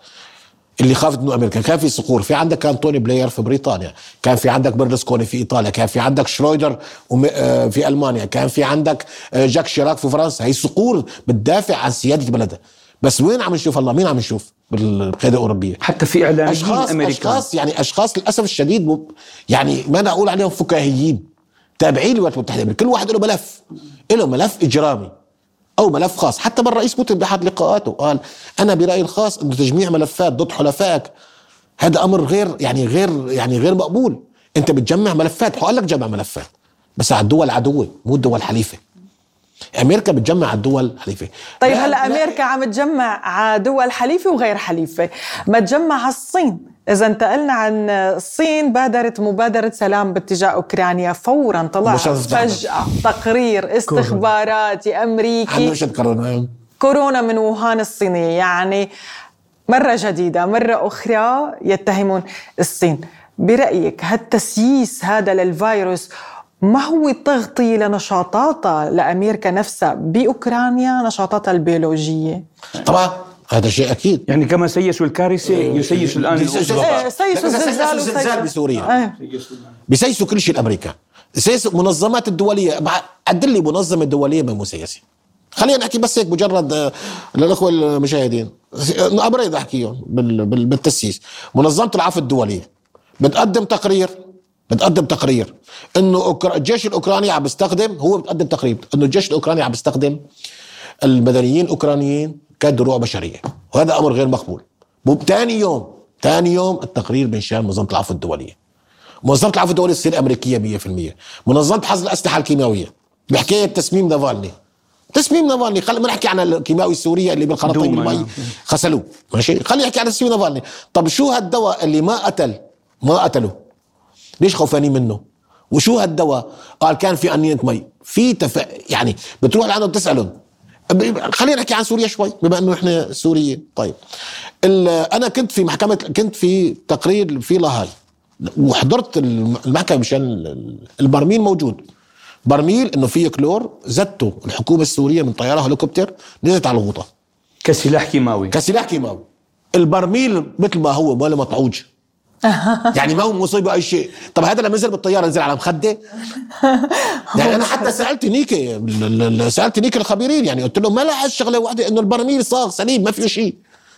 اللي خافت إنه أمريكا. كان في صقور. في عندك كان توني بلاير في بريطانيا. كان في عندك برلسكوني في إيطاليا. كان في عندك شرويدر آه، في ألمانيا. كان في عندك آه، جاك شيراك في فرنسا. هي صقور بتدافع عن سيادة بلدها. بس وين عم نشوف الله؟ مين عم نشوف بالقيادة الأوروبية؟ حتى في اعلاميين اشخاص. اشخاص يعني أشخاص للأسف الشديد يعني ما أقول عليهم فكاهيين. تابعين للولايات المتحدة كل واحد له ملف. له ملف إجرامي أو ملف خاص. حتى من الرئيس بوتين بأحد لقاءاته قال أنا برأيي الخاص انه تجميع ملفات ضد حلفائك. هذا أمر غير يعني غير يعني غير مقبول. أنت بتجمع ملفات. قال لك جمع ملفات بس على الدول عدوه مو الدول حليفه أمريكا بتجمع على الدول حليفه طيب هلا أمريكا عم تجمع على دول حليفة وغير حليفة؟ ما تجمع على الصين. إذا انتقلنا عن الصين بادرت مبادرة سلام باتجاه أوكرانيا فورا طلع فجأة تقرير استخباراتي أمريكي. كورونا؟ كورونا من ووهان الصينية يعني مرة جديدة مرة أخرى يتهمون الصين. برأيك هالتسييس هذا للفيروس ما هو تغطية لنشاطاتها لأمريكا نفسها بأوكرانيا نشاطاتها البيولوجية؟ طبعا هذا شيء أكيد. يعني كما سيسوا الكارثة إيه. يسيسوا الآن سيسوا الزلزال الزلزال بسوريا بيسيسوا كل شيء الامريكان سياسه منظمات الدولية. عدل لي منظمة دولية من مسيسه خلينا نحكي بس هيك مجرد آه، للأخوة المشاهدين. ابرد أحكيهم بالتسييس. منظمة العفو الدولية. بتقدم تقرير. بتقدم تقرير. إنه الجيش الأوكراني عم بيستخدم هو بتقدم تقرير. إنه الجيش الأوكراني عم بيستخدم المدنيين الأوكرانيين كدروع بشرية. وهذا أمر غير مقبول. ثاني يوم ثاني يوم التقرير من شان منظمه العفو الدولية. منظمه العفو الدولية تصير أمريكية 100% منظمة حظر الأسلحة الكيماوية. بحكاية تسميم نافالني. تسميم نافالني. خلينا نحكي عن الكيماوي السوري اللي بالخراطيم المي نعم. غسلوه. ماشي؟ خلينا نحكي عن تسميم نافالني. طب شو هالدواء اللي ما قتل ما قتله؟ ليش خوفانين منه؟ وشو هالدواء؟ قال كان في انيه مي. في تف... يعني بتروح لعنده بتسالهم خلينا نحكي عن سوريا شوي بما إنه إحنا سوريين. طيب. أنا كنت في محكمة كنت في تقرير في لاهاي. وحضرت المحكمة مشان البرميل موجود. برميل إنه فيه كلور زته الحكومة السورية من طيارة هليكوبتر نزلت على الغوطة. كسلاح كيماوي. كسلاح كيماوي. البرميل مثل ما هو ولا مطعوج. يعني ما هو مصيبه أي شيء. طب هذا لما نزل بالطيارة نزل على مخدة؟ يعني أنا حتى سألت نيكي سألت نيكي الخبيرين يعني قلت لهم ما لا شغله واحدة إنه البرميل صاغ سليم ما فيه شيء.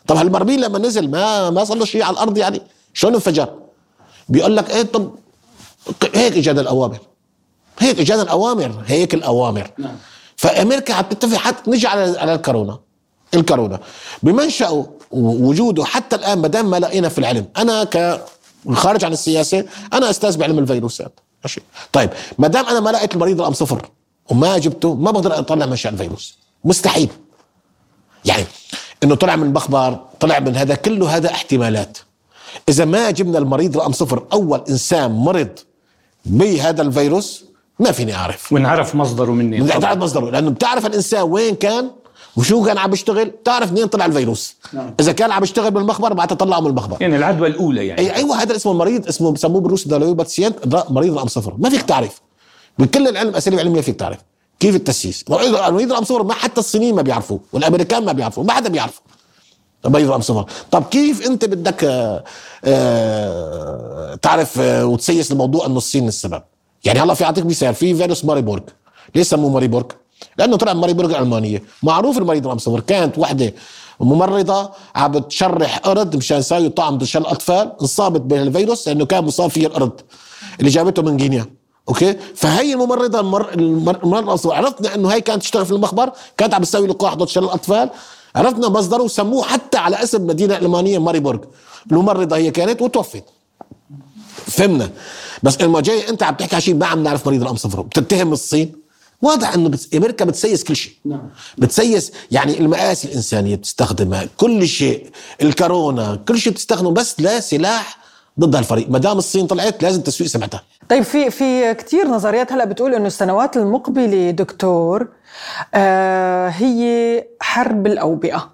طب هالبرميل لما نزل ما ما صار له شيء على الأرض يعني؟ شلون انفجر؟ بيقول لك إيه طب هيك اجت الأوامر. هيك اجت الأوامر هيك الأوامر. نعم. فأمريكا حتتفق حتى نجي على على الكورونا. الكورونا. بمنشأه وجوده حتى الآن ما دام ما لقينا في العلم. أنا ك خارج عن السياسة أنا أستاذ بعلم الفيروسات. ماشي؟ طيب ما دام أنا ما لقيت المريض الام صفر وما جبته ما بقدر أطلع منشأ الفيروس. مستحيل. يعني إنه طلع من مخبر طلع من هذا كله هذا احتمالات. إذا ما جبنا المريض رقم صفر أول إنسان مرض بهذا الفيروس ما فيني أعرف. ونعرف مصدره مني. بتعرف مصدره لأنه بتعرف الإنسان وين كان وشو كان عم بيشتغل بتعرف منين طلع الفيروس؟ نعم. إذا كان عم بيشتغل بالمخبر بعد تطلعه من المخبر. يعني العدوى الأولى يعني. أي أيوه هذا اسمه المريض اسمه بسموه بالروسي دالوي باتسيانت مريض رقم صفر. ما فيك تعرف. بكل العلم أساليب علمية فيك تعرف. كيف التسييس؟ المريض رقم صفر ما حتى الصينيين ما بيعرفوه والأمريكان ما بيعرفوه ما حدا بيعرفه. بيض رقم صفر. طب كيف أنت بدك آه, آه، تعرف آه وتسيس الموضوع إنه الصين السبب؟ يعني هلا في اعطيك مثال في فيروس ماريبورغ. ليش سموه ماريبورغ؟ لأنه طلع ماريبورغ الالمانيه معروف المريض صفر. كانت وحدة ممرضة عم بتشرح قرد مشان يساوي طعم مشان الأطفال انصابت بالفيروس لأنه كان مصاب فيه القرد اللي جابته من غينيا okay؟ فهي الممرضة المر... المر... عرفنا إنه هي كانت تشتغل في المخبر كانت عم تسوي لقاح ضد شلل الأطفال. عرفنا مصدره وسموه حتى على اسم مدينة ألمانية ماريبورغ. الممرضة هي كانت وتوفت. فهمنا؟ بس لما جاي أنت عم تحكي على شيء ما عم نعرف مريض الام صفر. بتتهم الصين؟ واضح إنه بس أمريكا بتسيس كل شيء. نعم. بتسيس يعني المآسي الإنسانية بتستخدمها. كل شيء الكورونا كل شيء بتستخدمه بس لا سلاح ضد هالفريق. ما دام الصين طلعت لازم تسويق سمعتها. طيب في في كثير نظريات هلا بتقول إنه السنوات المقبلة دكتور آه هي حرب الأوبئة.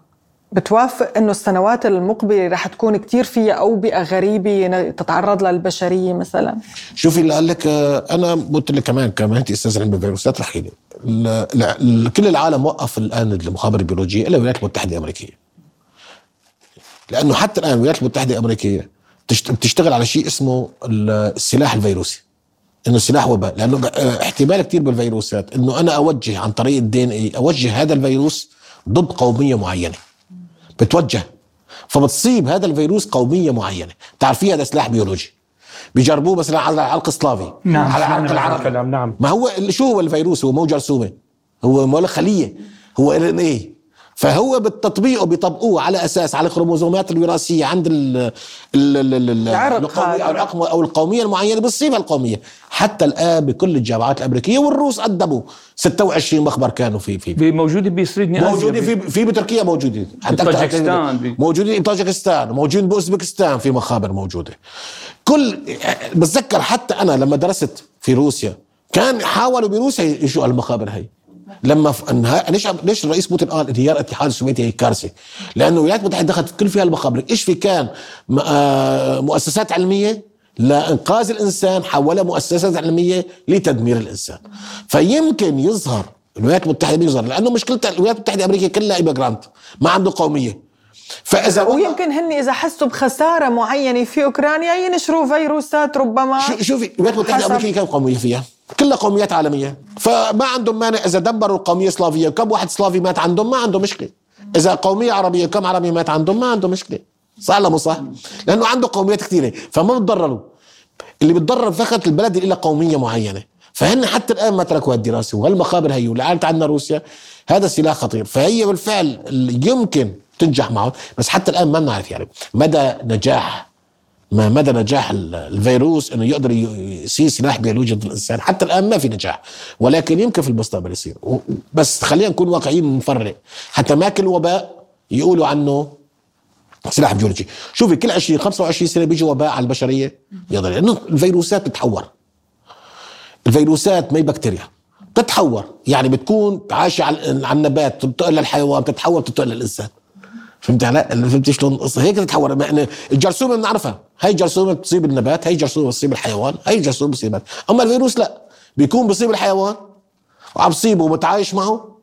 بتوافق إنه السنوات المقبلة رح تكون كثير فيها أوبئة غريبة تتعرض لها البشريه مثلا؟ شوفي اللي قال لك آه، أنا قلت لك كمان كمهنتي أستاذ علم الفيروسات رح كل العالم وقف الآن المخابر البيولوجيه إلا الولايات المتحدة الأمريكية. لأنه حتى الآن الولايات المتحدة الأمريكية بتشتغل على شيء اسمه السلاح الفيروسي. إنه سلاح وباء. لأنه آه، احتمال كثير بالفيروسات إنه أنا أوجه عن طريق ال DNA أوجه هذا الفيروس ضد قومية معينة. بتوجه. فبتصيب هذا الفيروس قومية معينة. تعرفي هذا سلاح بيولوجي. بيجربوه مثلا على العرق السلافي نعم على العرق العربي نعم ما هو شو هو الفيروس؟ هو مو جرثومة. هو خلية. هو RNA فهو بالتطبيق بيطبقوه على أساس على الكروموزومات الوراثية عند ال القومية أو القومية المعينة بتصيبها القومية. حتى الآن بكل الجامعات الأمريكية والروس قدموا 26 مخبر كانوا في في موجودين بسريدني موجودين في في بتركيا موجودين. طاجكستان موجودين بطاجكستان موجودين بأوزبكستان في مخابر موجودة. كل بتذكر حتى أنا لما درست في روسيا كان حاولوا بروسيا يشوا المخابر هي. لما ف... ليش ليش الرئيس بوتين قال انهيار الاتحاد السوفيتي هي كارثه؟ لأنه الولايات المتحده دخلت كل فيها المخابر، إيش في كان آه، مؤسسات علمية لإنقاذ الإنسان حولها مؤسسات علمية لتدمير الإنسان. فيمكن يظهر الولايات المتحدة بيظهر لأنه مشكلة الولايات المتحدة الأمريكية كلها ايميجرانت ما عنده قومية فإذا ويمكن هن إذا حسوا بخسارة معينة في أوكرانيا ينشروا فيروسات ربما شوفي الولايات المتحده الامريكيه كم قومية فيها؟ كلها قوميات عالمية. فما عندهم مانع إذا دمروا القومية السلافية كم واحد سلافي مات عندهم؟ ما عنده مشكلة. إذا قومية عربية كم عربي مات عندهم؟ ما عنده مشكلة. صح ولا مو صح؟ لأنه عنده قوميات كثيرة فما بتضرروا. اللي بتضرر فقط البلد اللي لها قومية معينة. فهن حتى الآن ما تركوا هالدراسة وهالمخابر هي ولعلت عندنا روسيا. هذا سلاح خطير. فهي بالفعل يمكن تنجح معه. بس حتى الآن ما بنعرف يعني مدى نجاح ما مدى نجاح الفيروس إنه يقدر يصير سلاح بيولوجي ضد الإنسان. حتى الآن ما في نجاح ولكن يمكن في المستقبل يصير. بس خلينا نكون واقعيين ونفرق حتى ما كل وباء يقولوا عنه سلاح بيولوجي. شوفي كل 20 25 سنة بيجي وباء على البشرية يقدر لأنه الفيروسات بتتحور الفيروسات ما هي بكتيريا بتتحور. يعني بتكون عايشة على النبات بتنتقل للحيوان بتتحور بتنتقل للانسان فهمت علي؟ فهمت شلون؟ القصة؟ هيك تتحول. يعني الجرثومة بنعرفها، هي جرثومه بتصيب النبات، هي جرثومه بتصيب الحيوان، هي جرثومه بتصيب النبات، أما الفيروس لا. بيكون بصيب الحيوان وعم بصيبه ومتعايش معه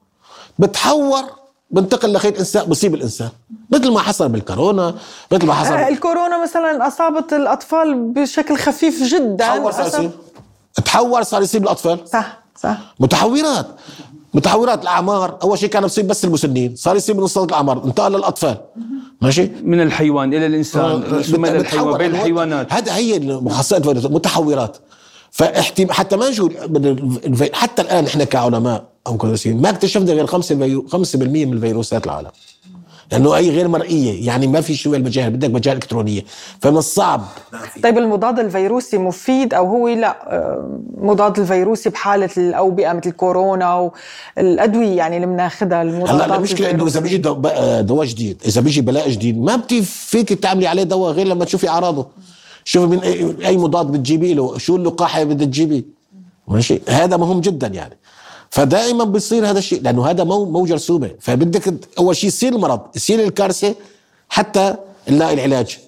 بتحور بنتقل لخيط إنسان بصيب الإنسان. مثل ما حصل بالكورونا مثل ما حصل الكورونا مثلا أصابت الأطفال بشكل خفيف جدا تحور صار يصيب. تحور صار يصيب الأطفال. صح صح. متحورات. متحورات الأعمار أول شيء كان بصيب بس المسنين صار يصيب من الأعمار انتقل للأطفال. ماشي؟ من الحيوان إلى الإنسان ثم إلى الحيوان؟ بين الحيوانات. هذا هي مخصصات متحورات. فاحتم حتى ما نقول حتى الآن إحنا كعلماء أو كمدرسين ما اكتشفنا غير 5% 5% من الفيروسات العالم. لأنه أي غير مرئية يعني ما في شو المجال بدك مجال إلكترونية. فمن الصعب. طيب المضاد الفيروسي مفيد أو هو لا؟ آه، مضاد الفيروسي بحالة الأوبئة مثل كورونا والادويه يعني اللي بناخذها المضادات هلأ المشكلة إنه إذا بيجي دواء جديد إذا بيجي بلاء جديد ما بتي فيك تعملي عليه دواء غير لما تشوفي أعراضه. شوفي من اي مضاد بتجيبي له شو اللقاح اللي بدك تجيبيه. ماشي؟ هذا مهم جدا يعني. فدائما بيصير هذا الشيء لأنه هذا مو مو جرثومة. فبدك أول شيء يصير المرض يصير الكارثة حتى نلاقي العلاج.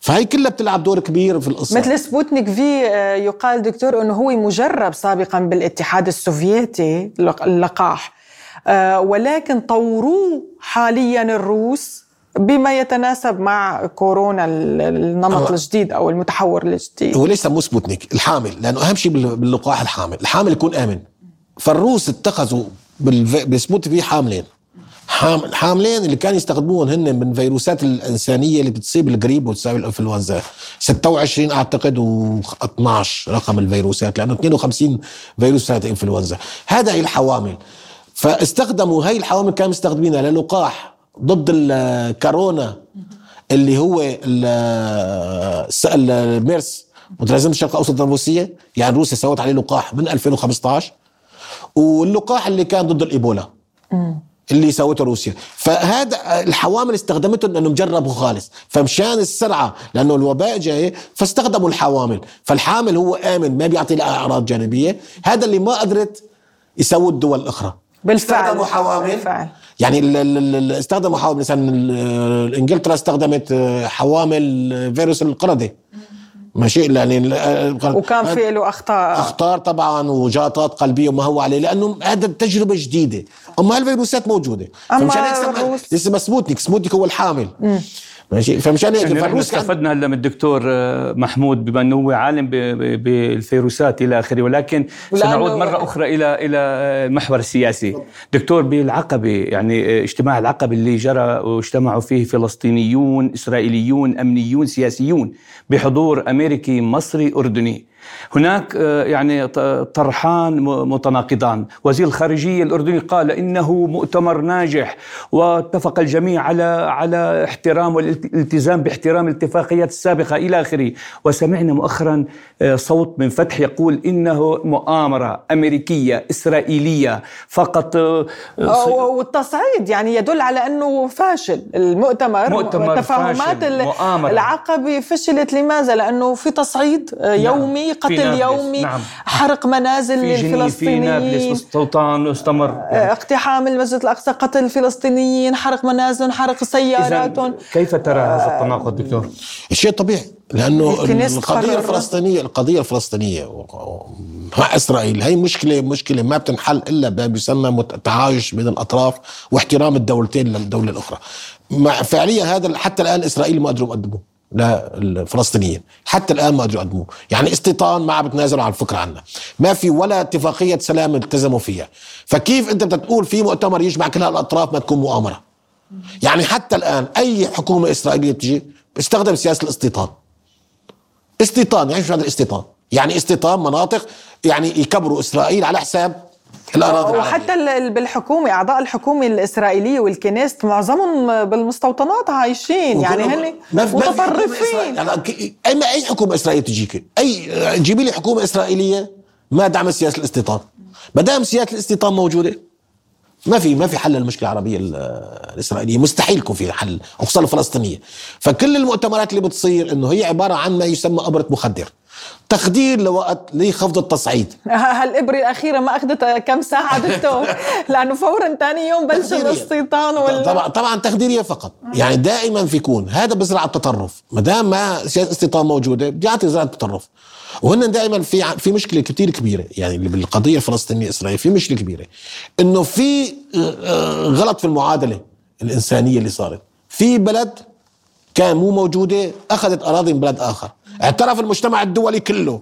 فهي كلها بتلعب دور كبير في القصة. مثل سبوتنيك في آه، يقال دكتور إنه هو مجرب سابقا بالاتحاد السوفيتي اللقاح. آه، ولكن طوروه حاليا الروس بما يتناسب مع كورونا النمط الجديد أو المتحور الجديد. هو ليس مو سبوتنيك الحامل لأنه أهم شيء باللقاح الحامل. الحامل يكون آمن. فالروس اتخذوا بسبوتنيك حاملين. حاملين اللي كانوا يستخدموهم هن من فيروسات الإنسانية اللي بتصيب الكريب وتساوي الانفلونزا 26 أعتقد و12 رقم الفيروسات لأنه 52 فيروسات إنفلونزا. هذا هي الحوامل. فاستخدموا هاي الحوامل كانوا مستخدمينها للقاح ضد الكورونا اللي هو الميرس متلازمة الشرق الأوسط الروسيه يعني روسيا سوت عليه لقاح من 2015 واللقاح اللي كان ضد الإيبولا. اللي سوته روسيا. فهذا الحوامل استخدمتهم انهم جربوا خالص. فمشان السرعة لأنه الوباء جاي فاستخدموا الحوامل. فالحامل هو آمن ما بيعطي لها أعراض جانبية. هذا اللي ما قدرت يسووا الدول الأخرى. بالفعل استخدموا حوامل. بالفعل. يعني استخدموا حوامل. مثلا إنجلترا استخدمت حوامل فيروس القرده. ماشي يعني وكان في له أخطاء. أخطار طبعا وجلطات قلبية وما هو عليه لأنه هذا تجربة جديدة. أما هالفيروسات موجودة. أما لسه سبوتنيك سبوتنيك هو الحامل. ماشي؟ فمشان هيك يعني استفدنا هلا من الدكتور آه، محمود بما إنه هو عالم بالفيروسات إلى آخره ولكن سنعود مرة أخرى إلى إلى المحور السياسي. دكتور بالعقبة يعني آه، اجتماع العقبة اللي جرى واجتمعوا فيه فلسطينيون إسرائيليون أمنيون سياسيون بحضور أمريكي مصري أردني. هناك آه، يعني طرحان متناقضان. وزير الخارجية الأردني قال إنه مؤتمر ناجح واتفق الجميع على على احترام والالتزام باحترام الاتفاقيات السابقة إلى آخره. وسمعنا مؤخرا آه، صوت من فتح يقول إنه مؤامرة أمريكية إسرائيلية. فقط آه، والتصعيد يعني يدل على أنه فاشل المؤتمر مؤتمر تفاهمات العقبة فشلت. لماذا؟ لأنه في تصعيد يومي قتل يومي نعم. حرق منازل في للفلسطينيين في سلطان استمر يعني. اقتحام المسجد الأقصى قتل الفلسطينيين حرق منازل حرق سياراتهم كيف ترى هذا التناقض دكتور؟ شيء طبيعي لأنه القضية الفلسطينية القضية الفلسطينية مع إسرائيل هي مشكلة مشكلة ما بتنحل إلا بما يسمى التعايش بين الأطراف واحترام الدولتين للدولة الأخرى مع فعليا هذا حتى الآن إسرائيل ما قدروا يقدموا للفلسطينيين حتى الآن ما قدروا يقدموه. يعني استيطان ما عم بتنازلوا عن الفكرة عنها ما في ولا اتفاقية سلام التزموا فيها. فكيف أنت بدك تقول في مؤتمر يجمع كل هالأطراف ما تكون مؤامرة؟ يعني حتى الآن أي حكومة إسرائيلية بتجي بتستخدم سياسة الاستيطان. استيطان يعني شو هذا الاستيطان؟ يعني استيطان مناطق يعني يكبروا إسرائيل على حساب الاراضي وحتى بالحكومة أعضاء الحكومة الإسرائيلية والكنيست معظمهم بالمستوطنات عايشين يعني هن متطرفين. يعني أي حكومة إسرائيلية تجيك؟ أي جيبي لي حكومة إسرائيلية ما دعمت سياسة الاستيطان. ما دام سياسة الاستيطان موجودة ما في ما في حل للمشكلة العربية الإسرائيلية. مستحيل يكون في حل خصوصا الفلسطينية. فكل المؤتمرات اللي بتصير إنه هي عبارة عن ما يسمى أبرة مخدر. تخدير لوقت لخفض التصعيد. هالإبرة الأخيرة ما أخذت كم ساعة دكتور؟ لأنه فورا ثاني يوم بلش الاستيطان وال... طبعا طبعا تخديرية فقط. يعني دائما في يكون. هذا بزرع التطرف. ما دام ما استيطان موجودة بيعطي زرع التطرف. وهن دائما في في مشكلة كثير كبيرة. يعني بالقضية الفلسطينية الاسرائيليه في مشكلة كبيرة. إنه في آه، غلط في المعادلة الإنسانية اللي صارت. في بلد كان مو موجودة أخذت أراضي من بلد آخر. اعترف المجتمع الدولي كله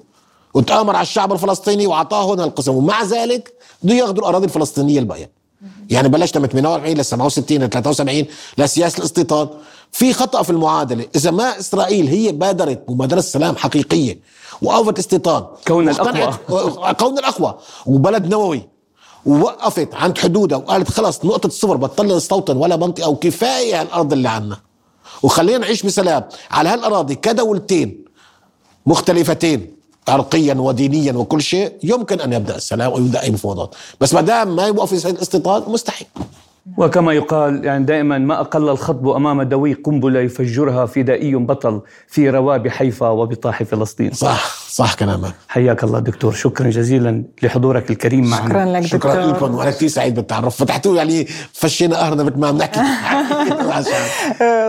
وتآمر على الشعب الفلسطيني وأعطاه هنا القسم. ومع ذلك بده ياخذوا الأراضي الفلسطينية الباقية. يعني بلشنا من 48 ل 67 ل 73 لسياسه الاستيطان. في خطأ في المعادلة. إذا ما إسرائيل هي بادرت مبادرة سلام حقيقية وأوفت استيطان كون الأقوى. كون الأقوى. وبلد نووي ووقفت عند حدودها وقالت خلص نقطة الصفر بطلنا نستوطن ولا منطقة. وكفاية الأرض اللي عنا وخلينا نعيش بسلام على هالأراضي كدولتين. مختلفتين عرقيا ودينيا وكل شيء يمكن أن يبدأ السلام ويبدأ أي مفاوضات. بس ما دام ما يوقف الاستيطان مستحيل. وكما يقال يعني دائما ما أقل الخطب أمام دوي قنبلة يفجرها فدائي بطل في رواب حيفا وبطاح فلسطين. صح صح كلامك. حياك الله دكتور شكرا جزيلا لحضورك الكريم معنا. شكرا لك دكتور. شكرا لكم. وأنا كثير سعيد بالتعرف. فتحتوا يعني فشينا قهرنا مثل ما بنحكي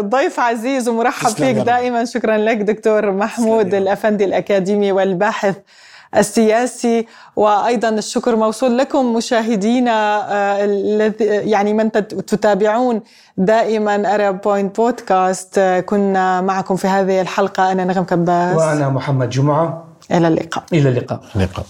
ضيف عزيز ومرحب فيك دائما. شكرا لك دكتور محمود الأفندي الأكاديمي والباحث. السياسي وأيضا الشكر موصول لكم مشاهدينا آه، يعني من تتابعون دائما ارب بوينت بودكاست. كنا معكم في هذه الحلقة. أنا نغم كباس. وأنا محمد جمعة. إلى اللقاء. إلى اللقاء. اللقاء.